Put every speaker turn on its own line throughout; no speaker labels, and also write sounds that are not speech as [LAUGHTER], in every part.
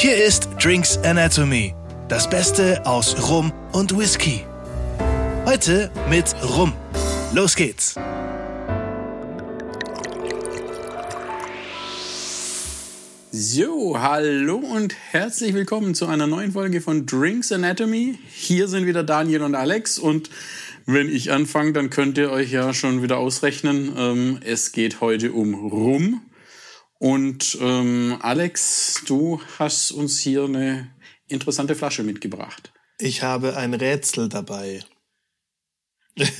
Hier ist Drinks Anatomy, das Beste aus Rum und Whisky. Heute mit Rum. Los geht's.
So, hallo und herzlich willkommen zu einer neuen Folge von Drinks Anatomy. Hier sind wieder Daniel und Alex und wenn ich anfange, dann könnt ihr euch ja schon wieder ausrechnen. Ähm, es geht heute um Rum. Und ähm, Alex, du hast uns hier eine interessante Flasche mitgebracht.
Ich habe ein Rätsel dabei.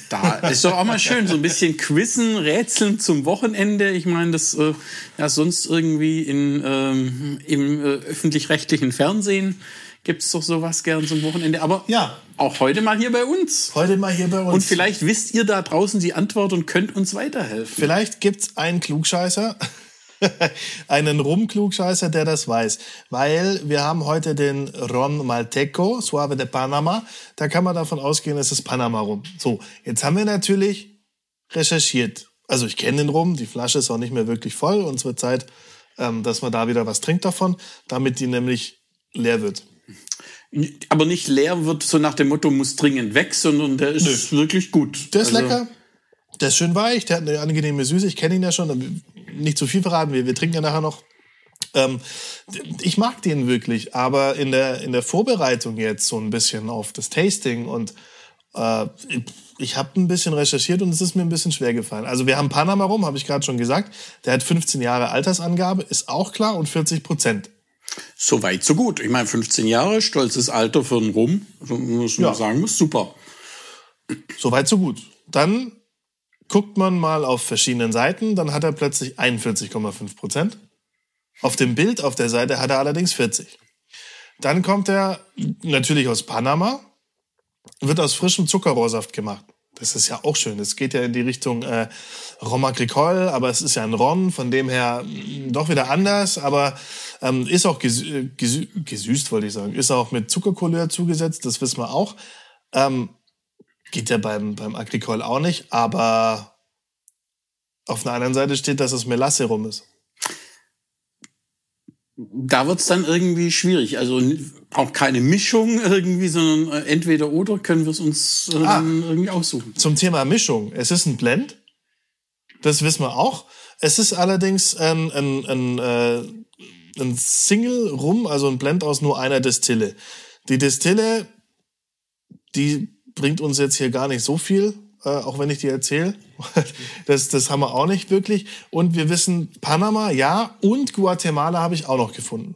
Da ist doch auch mal schön, so ein bisschen Quizzen, Rätseln zum Wochenende. Ich meine, das äh, ja sonst irgendwie in, ähm, im äh, öffentlich-rechtlichen Fernsehen gibt's doch sowas gern zum Wochenende. Aber
Ja.
auch heute mal hier bei uns.
Heute mal hier bei uns.
Und vielleicht wisst ihr da draußen die Antwort und könnt uns weiterhelfen.
Vielleicht gibt's einen Klugscheißer, [LAUGHS] einen Rum-Klugscheißer, der das weiß. Weil wir haben heute den Ron Malteco, Suave de Panama. Da kann man davon ausgehen, es ist Panama-Rum. So, jetzt haben wir natürlich recherchiert. Also ich kenne den Rum, die Flasche ist auch nicht mehr wirklich voll und es wird Zeit, ähm, dass man da wieder was trinkt davon, damit die nämlich leer wird.
Aber nicht leer wird so nach dem Motto, muss dringend weg, sondern der ist wirklich gut.
Der ist
Also,
lecker. Der ist schön weich, der hat eine angenehme Süße. Ich kenne ihn ja schon. Nicht zu viel verraten, wir, wir trinken ja nachher noch. Ähm, ich mag den wirklich, aber in der, in der Vorbereitung jetzt so ein bisschen auf das Tasting und äh, ich habe ein bisschen recherchiert und es ist mir ein bisschen schwer gefallen. Also wir haben Panama rum, habe ich gerade schon gesagt. Der hat 15 Jahre Altersangabe, ist auch klar und 40 Prozent.
So weit, so gut. Ich meine, 15 Jahre, stolzes Alter für einen Rum, muss man
Ja.
sagen, ist super.
Soweit so gut. Dann guckt man mal auf verschiedenen Seiten, dann hat er plötzlich 41,5 Prozent. Auf dem Bild auf der Seite hat er allerdings 40. Dann kommt er natürlich aus Panama, wird aus frischem Zuckerrohrsaft gemacht. Das ist ja auch schön. Das geht ja in die Richtung äh, Rom Agricole, aber es ist ja ein Ron, von dem her mh, doch wieder anders, aber ähm, ist auch gesü äh, gesü gesüßt, wollte ich sagen. Ist auch mit Zuckercouleur zugesetzt, das wissen wir auch. Ähm, geht ja beim, beim Agricole auch nicht, aber auf der anderen Seite steht, dass es Melasse rum ist.
Da wird's dann irgendwie schwierig. Also auch keine Mischung irgendwie, sondern äh, entweder oder können wir es uns äh,
Ah.
irgendwie aussuchen.
Zum Thema Mischung. Es ist ein Blend. Das wissen wir auch. Es ist allerdings ein, ein, ein, äh, ein Single Rum, also ein Blend aus nur einer Destille. Die Destille, die bringt uns jetzt hier gar nicht so viel, äh, auch wenn ich dir erzähle. [LAUGHS] Das, das haben wir auch nicht wirklich. Und wir wissen Panama, ja, und Guatemala habe ich auch noch gefunden.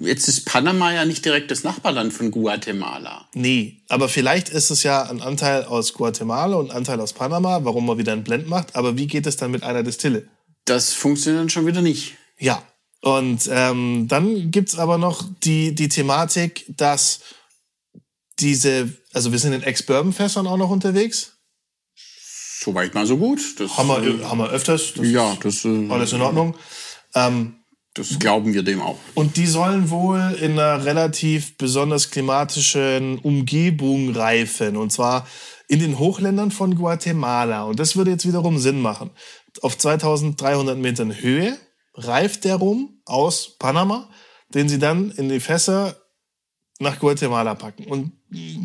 Jetzt ist Panama ja nicht direkt das Nachbarland von Guatemala.
Nee, aber vielleicht ist es ja ein Anteil aus Guatemala und ein Anteil aus Panama, warum man wieder einen Blend macht. Aber wie geht es dann mit einer Destille?
Das funktioniert dann schon wieder nicht.
Ja. Und ähm, dann gibt's aber noch die, die Thematik, dass diese, also wir sind in Ex-Bourbon-Fässern auch noch unterwegs.
Soweit mal so gut. Das,
Haben wir,
äh,
haben wir öfters. Das
ja,
ist
das, äh,
alles in Ordnung. Ähm,
das glauben wir dem auch.
Und die sollen wohl in einer relativ besonders klimatischen Umgebung reifen. Und zwar in den Hochländern von Guatemala. Und das würde jetzt wiederum Sinn machen. Auf 2300 Metern Höhe reift der Rum aus Panama, den sie dann in die Fässer nach Guatemala packen. Und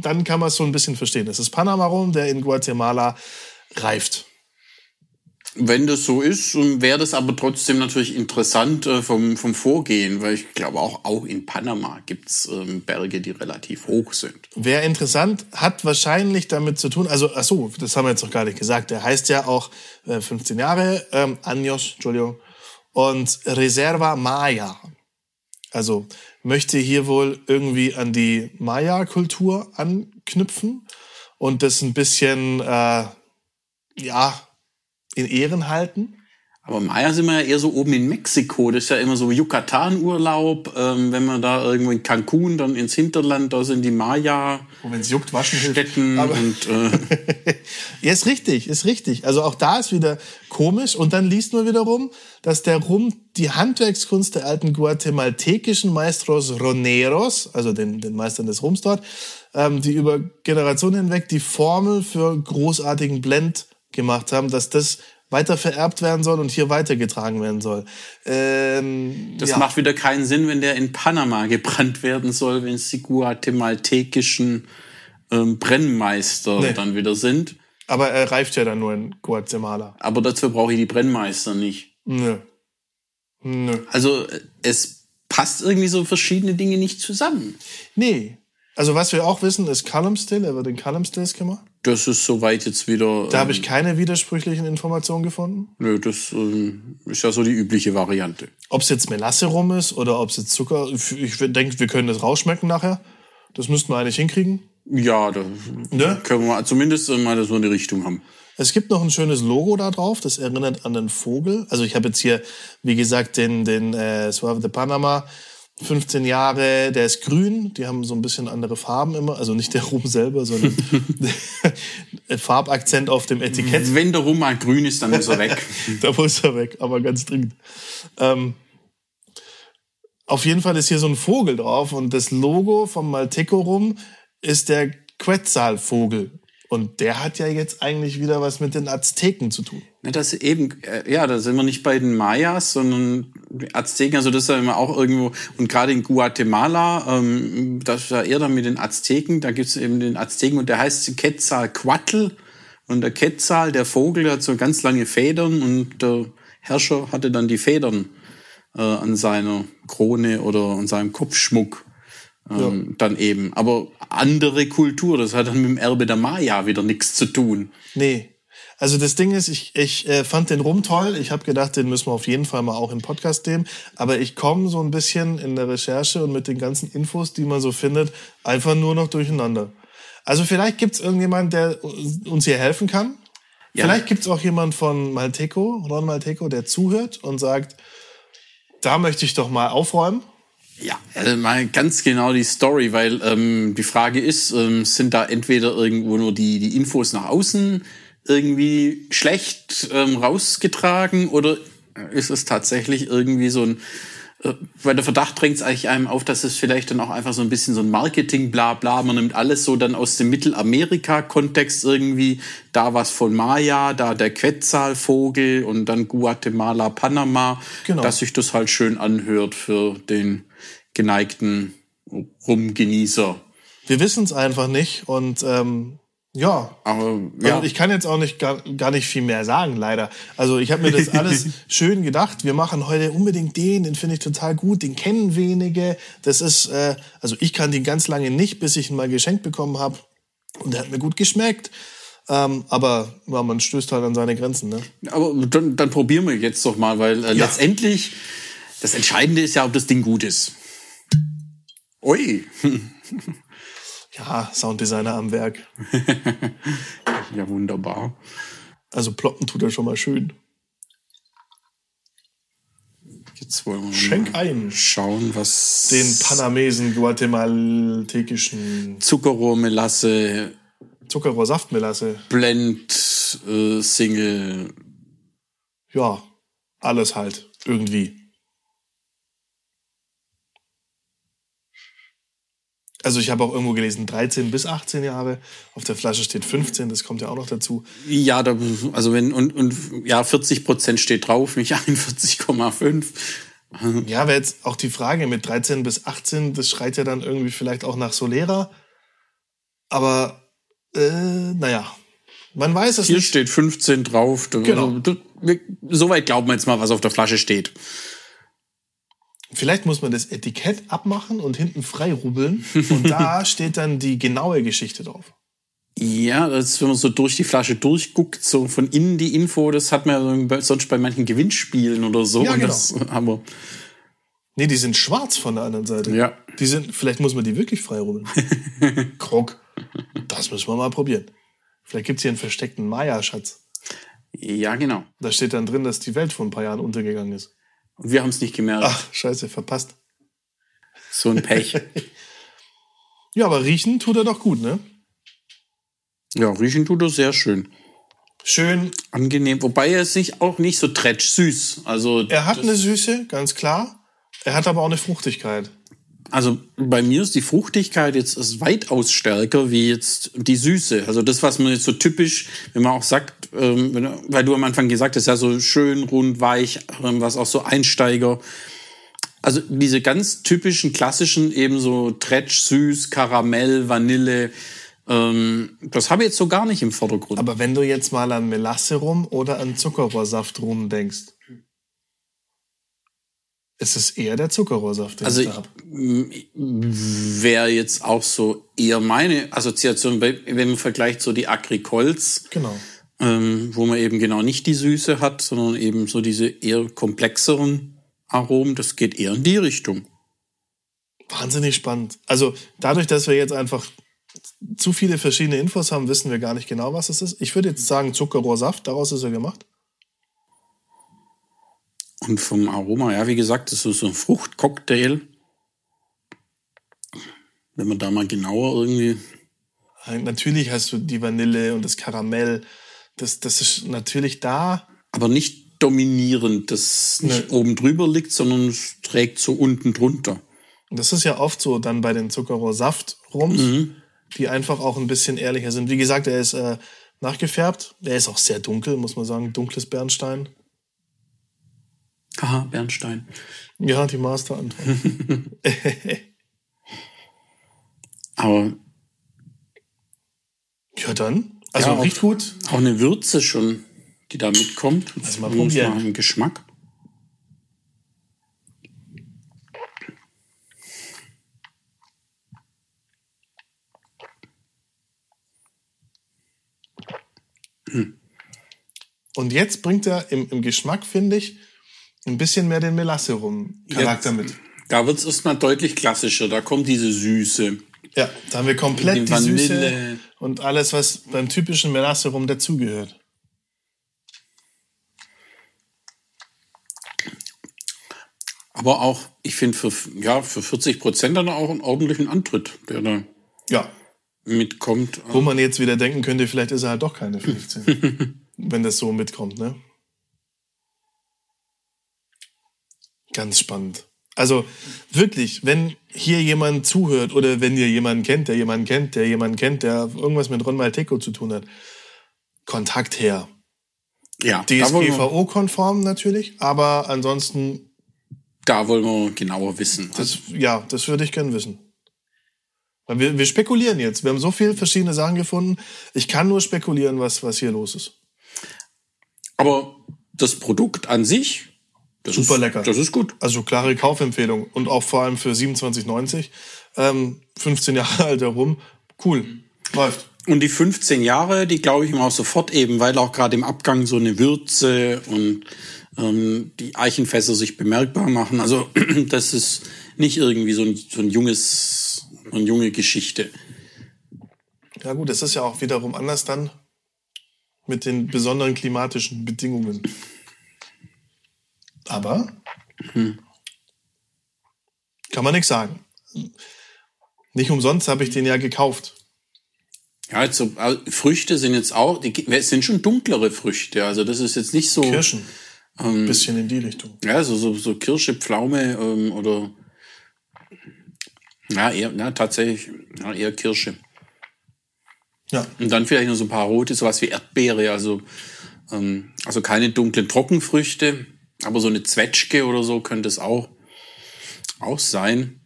dann kann man es so ein bisschen verstehen. Das ist Panama-Rum, der in Guatemala reift.
Wenn das so ist, ähm, wäre das aber trotzdem natürlich interessant äh, vom, vom Vorgehen, weil ich glaube auch, auch in Panama gibt's ähm, Berge, die relativ hoch sind.
Wäre interessant, hat wahrscheinlich damit zu tun, also, ach so, das haben wir jetzt noch gar nicht gesagt, der heißt ja auch äh, 15 Jahre, ähm, Años, Entschuldigung, und Reserva Maya. Also möchte hier wohl irgendwie an die Maya-Kultur anknüpfen und das ein bisschen, äh, ja, in Ehren halten.
Aber Maya sind wir ja eher so oben in Mexiko. Das ist ja immer so Yucatan-Urlaub. Ähm, wenn man da irgendwo in Cancun, dann ins Hinterland, da sind die Maya.
Und wenn es juckt, waschen.
Städten und äh, [LAUGHS]
Ja, ist richtig, ist richtig. Also auch da ist wieder komisch. Und dann liest man wiederum, dass der Rum die Handwerkskunst der alten guatemaltekischen Maestros Roneros, also den, den Meistern des Rums dort, ähm, die über Generationen hinweg die Formel für großartigen Blend gemacht haben, dass das weiter vererbt werden soll und hier weitergetragen werden soll. Ähm,
Das
ja.
macht wieder keinen Sinn, wenn der in Panama gebrannt werden soll, wenn es die guatemaltekischen ähm, Brennmeister
Nee.
dann wieder sind.
Aber er reift ja dann nur in Guatemala.
Aber dazu brauche ich die Brennmeister nicht.
Nö. Nö.
Also äh, es passt irgendwie so verschiedene Dinge nicht zusammen.
Nee. Also was wir auch wissen, ist Callum Still. Er wird in Callum Stills gemacht.
Das ist soweit jetzt wieder.
Da habe
ähm,
ich keine widersprüchlichen Informationen gefunden.
Nö, das ähm, ist ja so die übliche Variante.
Ob es jetzt Melasse rum ist oder ob es jetzt Zucker. Ich denke, wir können das rausschmecken nachher. Das müssten wir eigentlich hinkriegen.
Ja, da
Ne?
können wir zumindest mal so eine Richtung haben.
Es gibt noch ein schönes Logo da drauf, das erinnert an den Vogel. Also ich habe jetzt hier, wie gesagt, den, den äh, Suave de Panama, 15 Jahre, der ist grün, die haben so ein bisschen andere Farben immer, also nicht der Rum selber, sondern [LAUGHS] der Farbakzent auf dem Etikett.
Wenn der Rum mal grün ist, dann ist er weg. [LAUGHS]
da muss er weg, aber ganz dringend. Ähm, auf jeden Fall ist hier so ein Vogel drauf und das Logo vom Malteco rum ist der Quetzalvogel. Und der hat ja jetzt eigentlich wieder was mit den Azteken zu tun.
Das eben, äh, ja, da sind wir nicht bei den Mayas, sondern Azteken, also das ist ja immer auch irgendwo, und gerade in Guatemala, ähm, das ist ja eher dann mit den Azteken, da gibt's eben den Azteken und der heißt Quetzalcoatl. Und der Quetzal, der Vogel, der hat so ganz lange Federn und der Herrscher hatte dann die Federn äh, an seiner Krone oder an seinem Kopfschmuck. Ähm, Dann eben. Aber andere Kultur, das hat dann mit dem Erbe der Maya wieder nichts zu tun.
Nee. Also das Ding ist, ich, ich äh, fand den Rum toll. Ich habe gedacht, den müssen wir auf jeden Fall mal auch im Podcast nehmen. Aber ich komme so ein bisschen in der Recherche und mit den ganzen Infos, die man so findet, einfach nur noch durcheinander. Also vielleicht gibt's irgendjemand, der uns hier helfen kann.
Ja.
Vielleicht gibt's auch jemand von Malteco, Ron Malteco, der zuhört und sagt, da möchte ich doch mal aufräumen.
Ja, also mal ganz genau die Story, weil ähm, die Frage ist, ähm, sind da entweder irgendwo nur die, die Infos nach außen irgendwie schlecht ähm, rausgetragen oder ist es tatsächlich irgendwie so ein, äh, weil der Verdacht drängt es eigentlich einem auf, dass es vielleicht dann auch einfach so ein bisschen so ein Marketing, bla bla, man nimmt alles so dann aus dem Mittelamerika-Kontext irgendwie, da was von Maya, da der Quetzalvogel und dann Guatemala, Panama,
Genau.
dass sich das halt schön anhört für den geneigten Rumgenießer.
Wir wissen es einfach nicht und ähm, ja,
Aber ja,
Also ich kann jetzt auch nicht gar, gar nicht viel mehr sagen, leider. Also ich habe mir das alles [LAUGHS] schön gedacht. Wir machen heute unbedingt den, den finde ich total gut, den kennen wenige. Das ist, äh, also ich kann den ganz lange nicht, bis ich ihn mal geschenkt bekommen habe. Und der hat mir gut geschmeckt. Ähm, aber ja, man stößt halt an seine Grenzen. Ne?
aber dann, dann probieren wir jetzt doch mal, weil äh,
Ja.
letztendlich das Entscheidende ist ja, ob das Ding gut ist. Ui, [LAUGHS]
Ja, Sounddesigner am Werk. [LAUGHS]
ja wunderbar.
Also ploppen tut er schon mal schön.
Jetzt wollen wir
Schenk
mal
ein.
schauen, was
Den panamesen, guatemaltekischen
Zuckerrohrmelasse,
Zuckerrohrsaftmelasse.
Blend, äh, Single.
Ja, alles halt. Irgendwie. Also ich habe auch irgendwo gelesen, 13 bis 18 Jahre. Auf der Flasche steht 15, das kommt ja auch noch dazu.
Ja, da, also wenn, und, und ja, 40 Prozent steht drauf, nicht [LAUGHS] 41,5.
Ja, wäre jetzt auch die Frage mit 13 bis 18, das schreit ja dann irgendwie vielleicht auch nach Solera. Aber, äh, naja, man weiß es
Hier
nicht.
steht 15 drauf.
Genau.
Also, Soweit glauben wir jetzt mal, was auf der Flasche steht.
Vielleicht muss man das Etikett abmachen und hinten frei rubbeln. Und da [LAUGHS] steht dann die genaue Geschichte drauf.
Ja, das, wenn man so durch die Flasche durchguckt, so von innen die Info, das hat man ja sonst bei manchen Gewinnspielen oder so.
Ja, genau.
das, aber
Nee, die sind schwarz von der anderen Seite.
Ja.
Die sind, vielleicht muss man die wirklich frei rubbeln. [LAUGHS] Krog. Das müssen wir mal probieren. Vielleicht gibt's hier einen versteckten Maya-Schatz.
ja, genau.
Da steht dann drin, dass die Welt vor ein paar Jahren untergegangen ist.
Und wir haben es nicht gemerkt.
Ach, scheiße, verpasst.
So ein Pech. [LAUGHS]
Ja, aber riechen tut er doch gut, ne?
ja, riechen tut er sehr schön.
Schön.
Angenehm. Wobei er sich auch nicht so tretsch süß. Also
Er hat eine Süße, ganz klar. Er hat aber auch eine Fruchtigkeit.
Also bei mir ist die Fruchtigkeit jetzt ist weitaus stärker wie jetzt die Süße. Also das, was man jetzt so typisch, wenn man auch sagt, ähm, weil du am Anfang gesagt hast, ja so schön, rund, weich, ähm, was auch so Einsteiger. Also diese ganz typischen, klassischen, eben so Tretsch, süß, Karamell, Vanille, ähm, das habe ich jetzt so gar nicht im Vordergrund.
Aber wenn du jetzt mal an Melasse rum oder an Zuckerrohrsaft rum denkst, ist es eher der Zuckerrohrsaft, den
Also
ich da hab.
wäre jetzt auch so eher meine Assoziation, wenn man vergleicht so die Agricols,
Genau.
Ähm, wo man eben genau nicht die Süße hat, sondern eben so diese eher komplexeren Aromen, das geht eher in die Richtung.
Wahnsinnig spannend. Also dadurch, dass wir jetzt einfach zu viele verschiedene Infos haben, wissen wir gar nicht genau, was es ist. Ich würde jetzt sagen Zuckerrohrsaft, daraus ist er gemacht.
Und vom Aroma, ja, wie gesagt, das ist so ein Fruchtcocktail. Wenn man da mal genauer irgendwie.
Äh, Natürlich hast du die Vanille und das Karamell. Das, das ist natürlich da.
Aber nicht dominierend, das nicht
Nee.
oben drüber liegt, sondern es trägt so unten drunter.
Das ist ja oft so dann bei den Zuckerrohrsaft-Rums,
Mhm.
die einfach auch ein bisschen ehrlicher sind. Wie gesagt, er ist äh, nachgefärbt. Er ist auch sehr dunkel, muss man sagen. Dunkles Bernstein.
Haha, Bernstein.
Ja, die Master-Antwort. [LAUGHS] [LAUGHS]
Aber
ja, dann. Also
Ja, auch-
riecht gut.
auch eine Würze schon, die da mitkommt.
Lass mal probieren.
Mal im Geschmack.
Und jetzt bringt er im, im Geschmack, finde ich, ein bisschen mehr den Melasse rum Charakter mit.
Da wird es erstmal deutlich klassischer. Da kommt diese Süße.
Ja, da haben wir komplett
Die
die. Süße und alles, was beim typischen Melasse rum dazugehört.
Aber auch, ich finde, für, ja, für 40 Prozent dann auch einen ordentlichen Antritt, der da
Ja.
mitkommt.
Wo man jetzt wieder denken könnte, vielleicht ist er halt doch keine 15. [LAUGHS] wenn das so mitkommt, ne? Ganz spannend. Also wirklich, wenn hier jemand zuhört oder wenn ihr jemanden kennt, der jemanden kennt, der jemanden kennt, der irgendwas mit Ron Malteco zu tun hat, Kontakt her.
Ja,
DSGVO-konform natürlich, aber ansonsten,
da wollen wir genauer wissen.
das, ja, das würde ich gern wissen. Weil wir, wir spekulieren jetzt. Wir haben so viele verschiedene Sachen gefunden. Ich kann nur spekulieren, was, was hier los ist.
Aber das Produkt an sich, das
Super
ist,
lecker.
Das ist gut.
Also klare Kaufempfehlung und auch vor allem für 27,90. Ähm, 15 [LAUGHS] Jahre alt herum. Cool. Läuft.
Und die 15 Jahre, die glaube ich mir auch sofort eben, weil auch gerade im Abgang so eine Würze und ähm, die Eichenfässer sich bemerkbar machen. Also [CLEARS THROAT] das ist nicht irgendwie so ein, so ein junges, so eine junge Geschichte.
Ja gut, das ist ja auch wiederum anders dann mit den besonderen klimatischen Bedingungen. Aber kann man nichts sagen. Nicht umsonst habe ich den ja gekauft.
Ja, jetzt so, äh, Früchte sind jetzt auch, die es sind schon dunklere Früchte. Also das ist jetzt nicht so.
Kirschen.
Ähm,
Bisschen in die Richtung.
Ja, so, so, so Kirsche, Pflaume ähm, oder ja, eher, ja, tatsächlich, ja, eher Kirsche.
Ja.
Und dann vielleicht noch so ein paar rote, sowas wie Erdbeere, also, ähm, also keine dunklen Trockenfrüchte, aber so eine Zwetschge oder so könnte es auch, auch sein.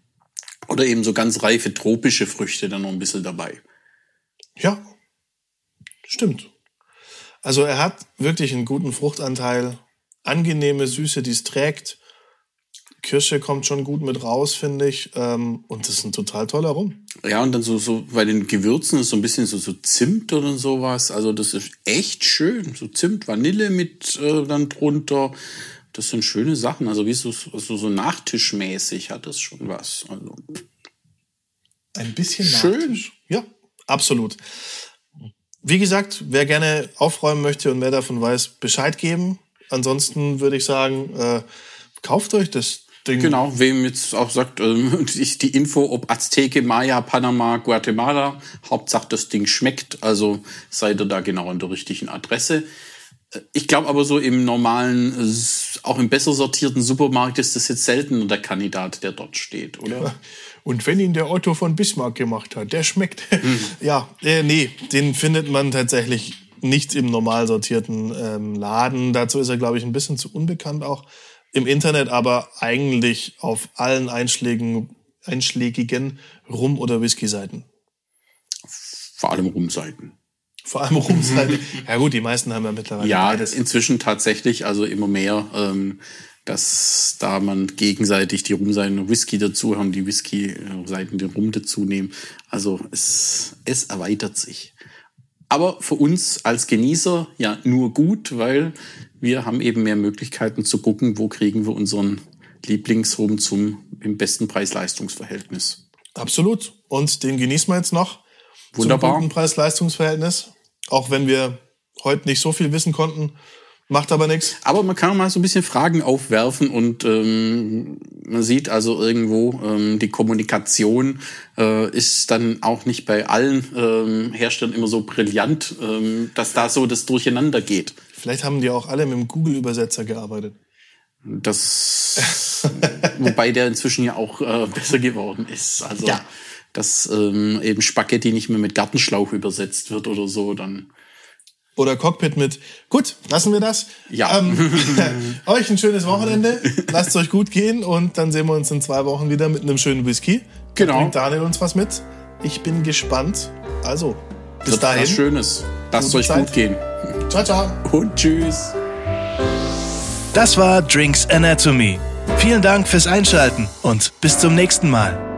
Oder eben so ganz reife tropische Früchte dann noch ein bisschen dabei.
Ja. Stimmt. Also er hat wirklich einen guten Fruchtanteil. Angenehme Süße, die es trägt. Kirsche kommt schon gut mit raus, finde ich. Ähm, und das ist ein total toller Rum.
Ja, und dann so, so bei den Gewürzen ist so ein bisschen so, so Zimt oder sowas. Also das ist echt schön. So Zimt, Vanille mit äh, dann drunter. Das sind schöne Sachen. Also wie so, so, so nachtischmäßig hat das schon was. Also,
Ein bisschen
Schön.
Nachtisch. Ja, absolut. Wie gesagt, wer gerne aufräumen möchte und mehr davon weiß, Bescheid geben. Ansonsten würde ich sagen, äh, kauft euch das Ding.
genau, wem jetzt auch sagt, ähm, [LAUGHS] die die Info, ob Azteke, Maya, Panama, Guatemala, Hauptsache das Ding schmeckt. Also seid ihr da genau an der richtigen Adresse. Ich glaube aber so im normalen, auch im besser sortierten Supermarkt ist das jetzt selten der Kandidat, der dort steht, oder?
Und wenn ihn der Otto von Bismarck gemacht hat, der schmeckt. Mhm. [LAUGHS] Ja, äh, nee, den findet man tatsächlich nicht im normal sortierten ähm, Laden. Dazu ist er, glaube ich, ein bisschen zu unbekannt auch im Internet, aber eigentlich auf allen Einschlägen, einschlägigen Rum- oder Whisky-Seiten.
Vor allem Rumseiten.
Vor allem Rumseiten. ja gut, die meisten haben ja mittlerweile
ja, beides. inzwischen tatsächlich, also immer mehr, ähm, dass da man gegenseitig die Rumseiten Whisky dazu haben, die Whisky-Seiten den Rum dazu nehmen. Also es, es erweitert sich. Aber für uns als Genießer ja nur gut, weil wir haben eben mehr Möglichkeiten zu gucken, wo kriegen wir unseren Lieblingsrum zum im besten Preis-Leistungs-Verhältnis.
Absolut. Und den genießen wir jetzt noch.
Wunderbar.
Zum guten Preis-Leistungs-Verhältnis. Auch wenn wir heute nicht so viel wissen konnten. Macht aber nichts.
Aber man kann mal so ein bisschen Fragen aufwerfen und ähm, man sieht also irgendwo, ähm, die Kommunikation äh, ist dann auch nicht bei allen ähm, Herstellern immer so brillant, ähm, dass da so das Durcheinander geht.
Vielleicht haben die auch alle mit dem Google-Übersetzer gearbeitet.
Das, [LAUGHS] wobei der inzwischen ja auch äh, besser geworden ist. Also,
ja.
Dass ähm, eben Spaghetti nicht mehr mit Gartenschlauch übersetzt wird oder so, dann
oder Cockpit mit. Gut, lassen wir das.
Ja. Ähm, [LAUGHS] [LAUGHS]
euch ein schönes Wochenende. Lasst es euch gut gehen und dann sehen wir uns in zwei Wochen wieder mit einem schönen Whisky.
Genau.
Bringt Daniel uns was mit. Ich bin gespannt. Also, bis
Wird
dahin.
Was Schönes. Lasst es euch Zeit. gut gehen.
Ciao, ciao.
Und tschüss.
Das war Drinks Anatomy. Vielen Dank fürs Einschalten und bis zum nächsten Mal.